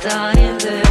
dying there.